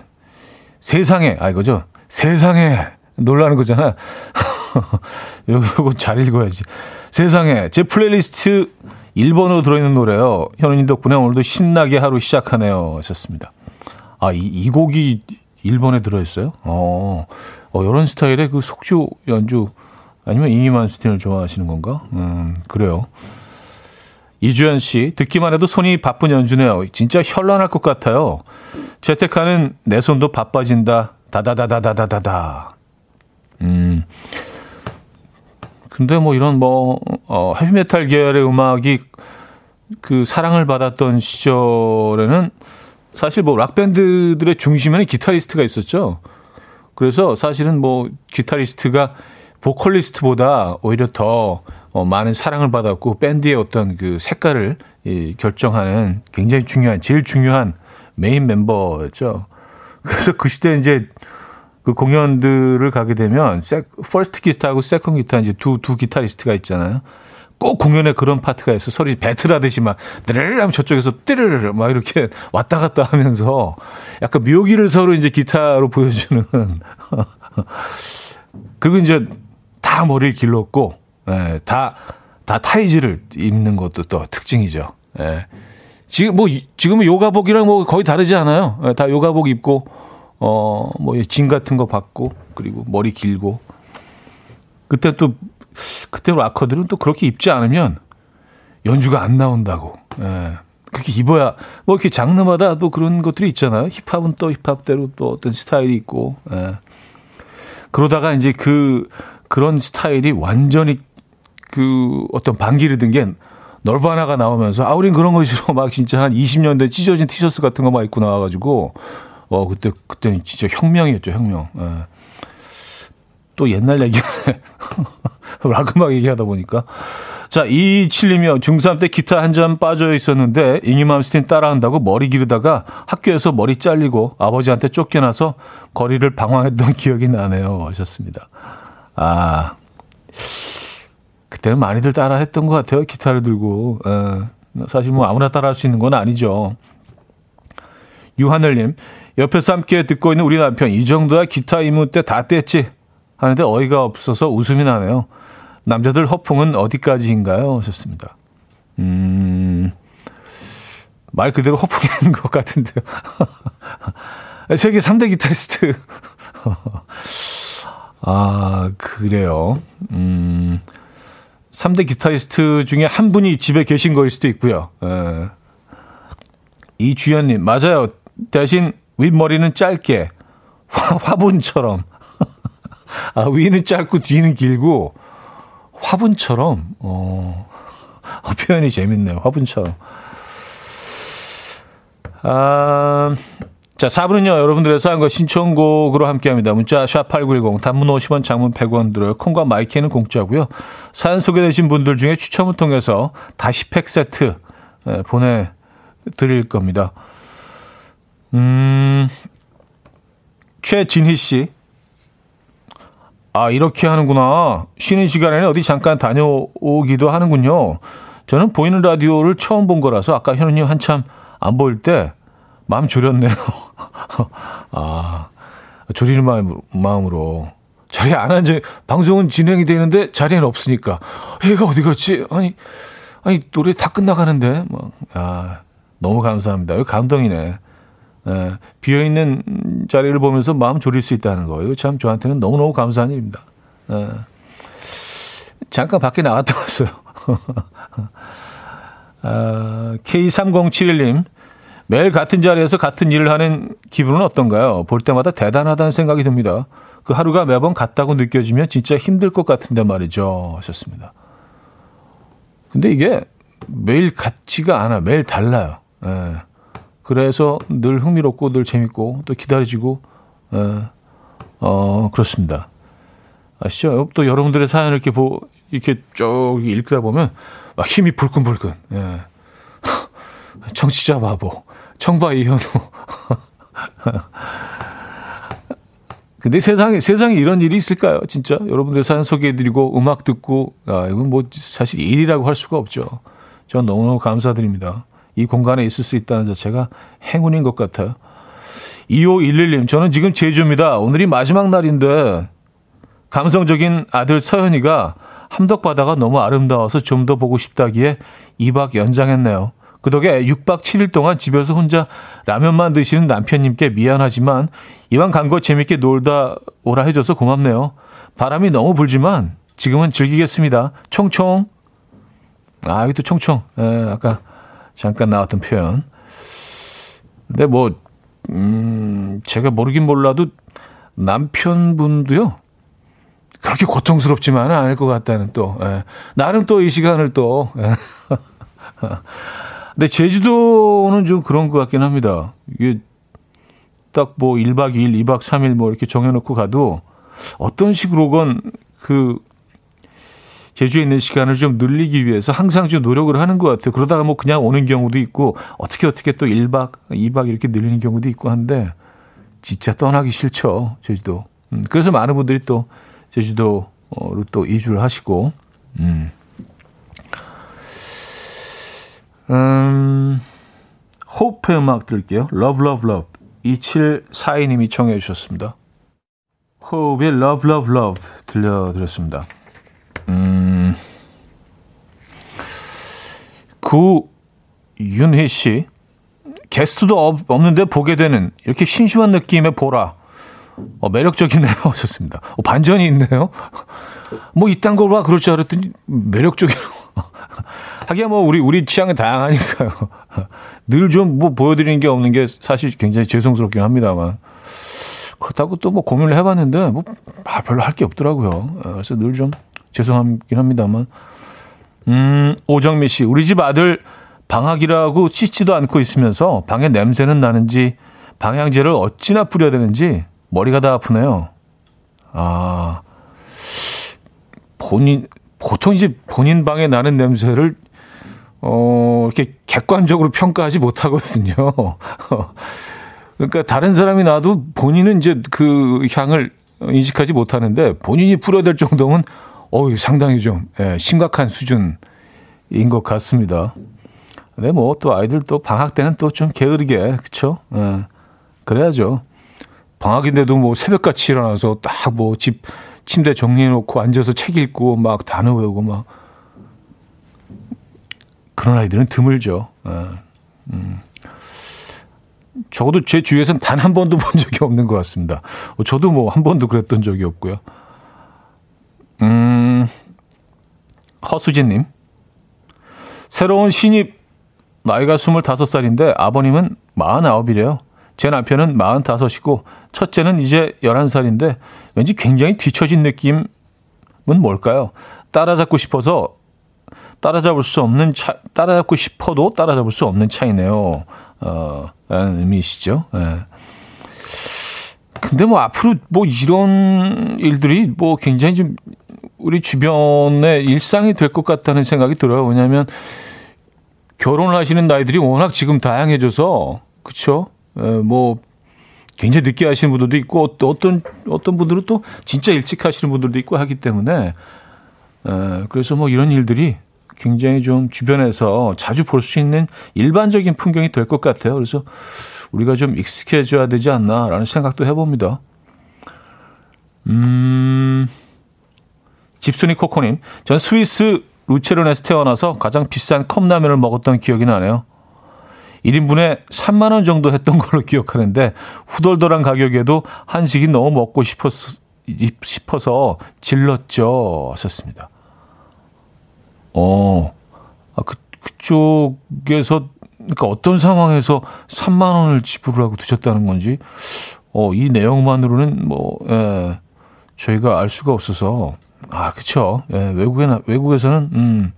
[SPEAKER 1] 세상에 아 이거죠. 세상에 놀라는 거잖아. [LAUGHS] [LAUGHS] 이거 잘 읽어야지. 세상에 제 플레이리스트 1번으로 들어있는 노래요. 현우님 덕분에 오늘도 신나게 하루 시작하네요. 하셨습니다. 아, 이, 이 곡이 1번에 들어있어요? 어, 어, 이런 스타일의 그 속주 연주 아니면 잉위 맘스틴을 좋아하시는 건가? 음, 그래요. 이주연 씨, 듣기만 해도 손이 바쁜 연주네요. 진짜 현란할 것 같아요. 재택하는 내 손도 바빠진다. 다다다다다다다다. 음. 근데 뭐 이런 뭐, 어, 헤비메탈 계열의 음악이 그 사랑을 받았던 시절에는 사실 뭐 락밴드들의 중심에는 기타리스트가 있었죠. 그래서 사실은 뭐 기타리스트가 보컬리스트보다 오히려 더 어, 많은 사랑을 받았고 밴드의 어떤 그 색깔을 이, 결정하는 굉장히 중요한 제일 중요한 메인 멤버였죠. 그래서 그 시대 이제 그 공연들을 가게 되면 세, first 기타하고 second 기타 이제 두 두 기타리스트가 있잖아요. 꼭 공연에 그런 파트가 있어. 소리 battle하듯이 막, 드르르 하면 저쪽에서 띠르르 막 이렇게 왔다 갔다 하면서 약간 묘기를 서로 이제 기타로 보여주는. [LAUGHS] 그리고 이제 다 머리를 길렀고, 예, 다, 다 타이즈를 입는 것도 또 특징이죠. 예. 지금 뭐, 지금은 요가복이랑 뭐 거의 다르지 않아요. 예, 다 요가복 입고, 어, 뭐, 진 같은 거 받고, 그리고 머리 길고. 그때 또 그때 락커들은 또 그렇게 입지 않으면 연주가 안 나온다고. 예. 그렇게 입어야 뭐 이렇게 장르마다 또 그런 것들이 있잖아요. 힙합은 또 힙합대로 또 어떤 스타일이 있고. 예. 그러다가 이제 그 그런 스타일이 완전히 그 어떤 반기를 든 게 널바나가 나오면서 아 우린 그런 거 싫어 막 진짜 한 20년대 찢어진 티셔츠 같은 거 막 입고 나와가지고 어 그때 그때는 진짜 혁명이었죠 혁명. 예. 또 옛날 얘기 [LAUGHS] 락 음악 얘기하다 보니까. 자, 이칠님이요. 중3 때 기타 한 잔 빠져 있었는데 이니맘스틴 따라한다고 머리 기르다가 학교에서 머리 잘리고 아버지한테 쫓겨나서 거리를 방황했던 [LAUGHS] 기억이 나네요. 하셨습니다. 아, 그때는 많이들 따라 했던 것 같아요. 기타를 들고. 에, 예. 사실 뭐 아무나 따라 할 수 있는 건 아니죠. 유하늘님, 옆에서 함께 듣고 있는 우리 남편, 이 정도야 기타 이무 때다 뗐지? 하는데 어이가 없어서 웃음이 나네요. 남자들 허풍은 어디까지인가요? 하셨습니다. 음, 말 그대로 허풍인 것 같은데요. [LAUGHS] 세계 3대 기타리스트. [LAUGHS] 아, 그래요. 음, 3대 기타리스트 중에 한 분이 집에 계신 거일 수도 있고요. 에. 이주연님, 맞아요. 대신 윗머리는 짧게, 화, 분처럼 [LAUGHS] 아, 위는 짧고 뒤는 길고 화분처럼 어, 어 표현이 재밌네요. 화분처럼. 아, 자, 4부는요, 여러분들의 사연과 신청곡으로 함께 합니다. 문자, 샵8910, 단문 50원, 장문 100원 들어요. 콩과 마이케이는 공짜고요 사연 소개되신 분들 중에 추첨을 통해서 다시 팩 세트 예, 보내 드릴 겁니다. 음, 최진희 씨. 아, 이렇게 하는구나. 쉬는 시간에는 어디 잠깐 다녀오기도 하는군요. 저는 보이는 라디오를 처음 본 거라서 아까 현우님 한참 안 보일 때 마음 졸였네요. [LAUGHS] 아, 졸이는 마음, 마음으로. 자리에 안 앉아, 방송은 진행이 되는데 자리에는 없으니까. 얘가 어디 갔지? 아니, 아니, 노래 다 끝나가는데. 뭐, 아, 너무 감사합니다. 감동이네. 예, 비어 있는 자리를 보면서 마음 졸일 수 있다는 거예요. 참 저한테는 너무너무 감사한 일입니다. 예, 잠깐 밖에 나갔다 왔어요. [LAUGHS] 아, K3071님, 매일 같은 자리에서 같은 일을 하는 기분은 어떤가요? 볼 때마다 대단하다는 생각이 듭니다. 그 하루가 매번 같다고 느껴지면 진짜 힘들 것 같은데 말이죠. 하셨습니다. 근데 이게 매일 같지가 않아. 매일 달라요. 예. 그래서 늘 흥미롭고 늘 재밌고 또 기다려지고 에, 어 그렇습니다. 아시죠? 또 여러분들의 사연을 이렇게 보 이렇게 쭉 읽다 보면 막 힘이 불끈불끈. 예. [LAUGHS] 청취자 바보, 청바 이현우. [LAUGHS] 근데 세상에 세상에 이런 일이 있을까요? 진짜 여러분들 사연 소개해드리고 음악 듣고 아 이건 뭐 사실 일이라고 할 수가 없죠. 전 너무너무 감사드립니다. 이 공간에 있을 수 있다는 자체가 행운인 것 같아요. 2511님, 저는 지금 제주입니다. 오늘이 마지막 날인데, 감성적인 아들 서현이가 함덕바다가 너무 아름다워서 좀 더 보고 싶다기에 2박 연장했네요. 그 덕에 6박 7일 동안 집에서 혼자 라면만 드시는 남편님께 미안하지만 이왕 간 거 재밌게 놀다 오라 해줘서 고맙네요. 바람이 너무 불지만 지금은 즐기겠습니다. 총총. 아, 여기 또 총총. 예, 아까 잠깐 나왔던 표현. 근데 뭐, 음, 제가 모르긴 몰라도 남편분도요. 그렇게 고통스럽지만은 않을 것 같다는 또, 예. 나름 또 이 시간을 또, 예. 근데 제주도는 좀 그런 것 같긴 합니다. 이게 딱 뭐 1박 2일, 2박 3일 뭐 이렇게 정해놓고 가도 어떤 식으로건 그 제주에 있는 시간을 좀 늘리기 위해서 항상 좀 노력을 하는 것 같아요. 그러다가 뭐 그냥 오는 경우도 있고 어떻게 어떻게 또 1박, 2박 이렇게 늘리는 경우도 있고 한데 진짜 떠나기 싫죠. 제주도. 음, 그래서 많은 분들이 또 제주도로 또 이주를 하시고, 음. 음, 호프의 음악 들을게요. Love, Love, Love. 2742님이 청해 주셨습니다. 호흡의 Love, Love, Love 들려드렸습니다. 구윤희 씨. 게스트도 없는데 보게 되는 이렇게 심심한 느낌의 보라. 어, 매력적이네요. [LAUGHS] 하셨습니다. 어, 반전이 있네요. [LAUGHS] 뭐 이딴 걸 봐. 그럴 줄 알았더니 매력적이라고. [LAUGHS] 하기야 뭐 우리 우리 취향은 다양하니까요. 늘 좀 뭐 보여드리는 게 없는 게 사실 굉장히 죄송스럽긴 합니다만 그렇다고 또 뭐 고민을 해봤는데 뭐 아, 별로 할 게 없더라고요. 어, 그래서 늘 좀 죄송하긴 합니다만 음 오정미 씨 우리 집 아들 방학이라고 씻지도 않고 있으면서 방에 냄새는 나는지 방향제를 어찌나 뿌려야 되는지 머리가 다 아프네요. 아 본인 보통 이제 본인 방에 나는 냄새를 어, 이렇게 객관적으로 평가하지 못하거든요. [LAUGHS] 그러니까 다른 사람이 나도 본인은 이제 그 향을 인식하지 못하는데 본인이 풀어야 될 정도면 어유 상당히 좀 예, 심각한 수준인 것 같습니다. 근데 뭐 또 아이들 또 방학 때는 또 좀 게으르게 그쵸? 예, 그래야죠. 방학인데도 뭐 새벽같이 일어나서 딱 뭐 집 침대 정리해놓고 앉아서 책 읽고 막 단어 외우고 막 그런 아이들은 드물죠. 예. 음. 적어도 제 주위에서는 단 한 번도 본 [LAUGHS] 적이 없는 것 같습니다. 어, 저도 뭐 한 번도 그랬던 적이 없고요. 음, 허수진님. 새로운 신입 나이가 25살인데 아버님은 49이래요. 제 남편은 45이고 첫째는 이제 11살인데 왠지 굉장히 뒤처진 느낌은 뭘까요? 따라잡고 싶어서 따라잡을 수 없는 차, 따라잡고 싶어도 따라잡을 수 없는 차이네요. 어, 라는 의미시죠. 예. 근데 뭐 앞으로 뭐 이런 일들이 뭐 굉장히 좀 우리 주변의 일상이 될 것 같다는 생각이 들어요. 왜냐하면 결혼하시는 나이들이 워낙 지금 다양해져서 그렇죠. 뭐 굉장히 늦게 하시는 분들도 있고 또 어떤 어떤 분들은 또 진짜 일찍 하시는 분들도 있고 하기 때문에 에, 그래서 뭐 이런 일들이 굉장히 좀 주변에서 자주 볼 수 있는 일반적인 풍경이 될 것 같아요. 그래서 우리가 좀 익숙해져야 되지 않나라는 생각도 해봅니다. 음, 집순이 코코님, 전 스위스 루체른에서 태어나서 가장 비싼 컵라면을 먹었던 기억이 나네요. 1인분에 3만 원 정도 했던 걸로 기억하는데 후덜덜한 가격에도 한식이 너무 먹고 싶어서, 싶어서 질렀죠. 하셨습니다. 어, 아, 그, 그쪽에서, 그러니까 어떤 상황에서 3만 원을 지불을 하고 드셨다는 건지, 어, 이 내용만으로는 뭐, 예, 저희가 알 수가 없어서, 아, 그쵸. 예, 외국에, 외국에서는, 음,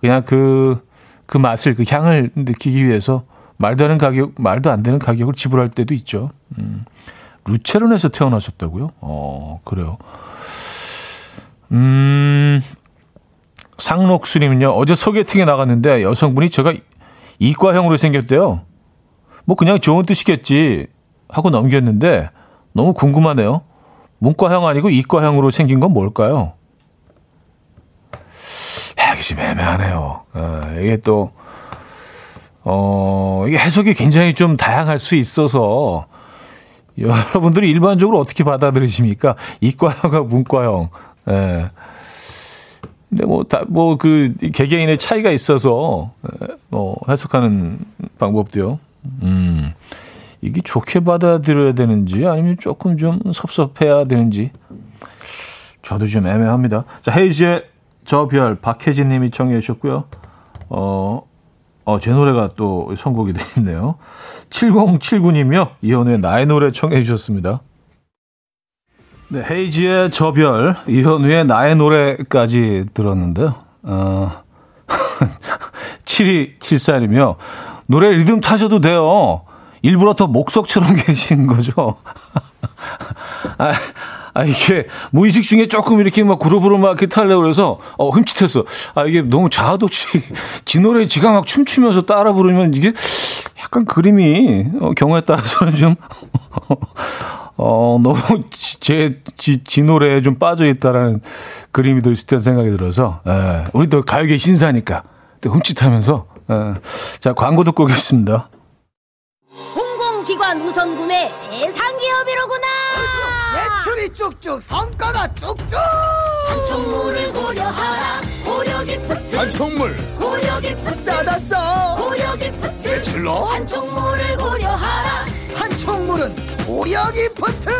[SPEAKER 1] 그냥 그, 그 맛을, 그 향을 느끼기 위해서 말도 안 되는 가격, 말도 안 되는 가격을 지불할 때도 있죠. 음, 루체른에서 태어나셨다고요? 어, 그래요. 음, 상록수님은요, 어제 소개팅에 나갔는데 여성분이 제가 이과형으로 생겼대요. 뭐 그냥 좋은 뜻이겠지 하고 넘겼는데 너무 궁금하네요. 문과형 아니고 이과형으로 생긴 건 뭘까요? 이게 좀 애매하네요. 어, 이게 또, 어, 이게 해석이 굉장히 좀 다양할 수 있어서 여러분들이 일반적으로 어떻게 받아들이십니까? 이과형과 문과형. 예. 근데 뭐, 다, 뭐, 그, 개개인의 차이가 있어서, 뭐, 해석하는 방법도요. 음, 이게 좋게 받아들여야 되는지, 아니면 조금 좀 섭섭해야 되는지, 저도 좀 애매합니다. 자, 헤이즈의 저별 박혜진 님이 청해 주셨고요. 어, 어, 제 노래가 또 선곡이 되어 있네요. 7079님이요. 이현우의 나의 노래 청해 주셨습니다. 네, 헤이지의 저별, 이현우의 나의 노래까지 들었는데요. 어, [LAUGHS] 7274님이요. 노래 리듬 타셔도 돼요. 일부러 더 목석처럼 [LAUGHS] 계신 거죠. [LAUGHS] 아, 아, 이게 무의식 중에 조금 이렇게 막 그룹으로 막 이렇게 타려고 그래서 어, 흠칫했어. 아, 이게 너무 자아도취, [LAUGHS] 지 노래 지가 막 춤추면서 따라 부르면 이게 약간 그림이 어, 경우에 따라서는 좀 어, 너무 제, 지, 지 노래에 좀 빠져 있다라는 그림이 들수 있다는 생각이 들어서, 예, 우리도 가요계 신사니까, 또 흠칫하면서, 예. 자, 광고 듣고 오겠습니다.
[SPEAKER 2] 우선 구매 대상 기업이로구나!
[SPEAKER 3] 매출이 쭉쭉, 성과가 쭉쭉!
[SPEAKER 2] 한총물을 고려하라, 고려 기프트!
[SPEAKER 3] 한총물,
[SPEAKER 2] 고려 기프트!
[SPEAKER 3] 싸다 싸!
[SPEAKER 2] 고려 기프트!
[SPEAKER 3] 매출로?
[SPEAKER 2] 한총물을 고려하라!
[SPEAKER 3] 한총물은 고려 기프트!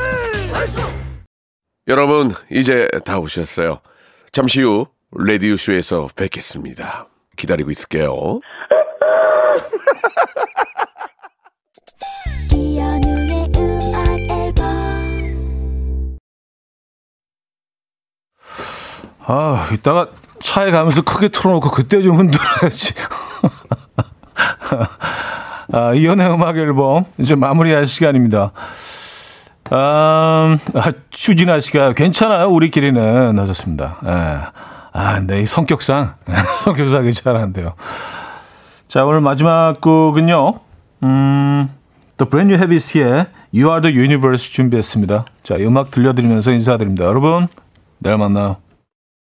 [SPEAKER 4] 여러분, 이제 다 오셨어요. 잠시 후, 라디오 쇼에서 뵙겠습니다. 기다리고 있을게요. [LAUGHS]
[SPEAKER 5] 이현우의 음악 앨범
[SPEAKER 1] 아, 이따가 차에 가면서 크게 틀어놓고 그때 좀 흔들어야지. [LAUGHS] 아, 이연의 음악 앨범 이제 마무리할 시간입니다. 아, 아 추진아 씨가 괜찮아요. 우리끼리는 하셨습니다. 예. 아, 네, 이 성격상 [LAUGHS] 성격상 괜찮은데요. 자, 오늘 마지막 곡은요. 음, The Brand New Habits의 You Are the Universe 준비했습니다. 자, 이 음악 들려드리면서 인사드립니다. 여러분, 내일 만나요.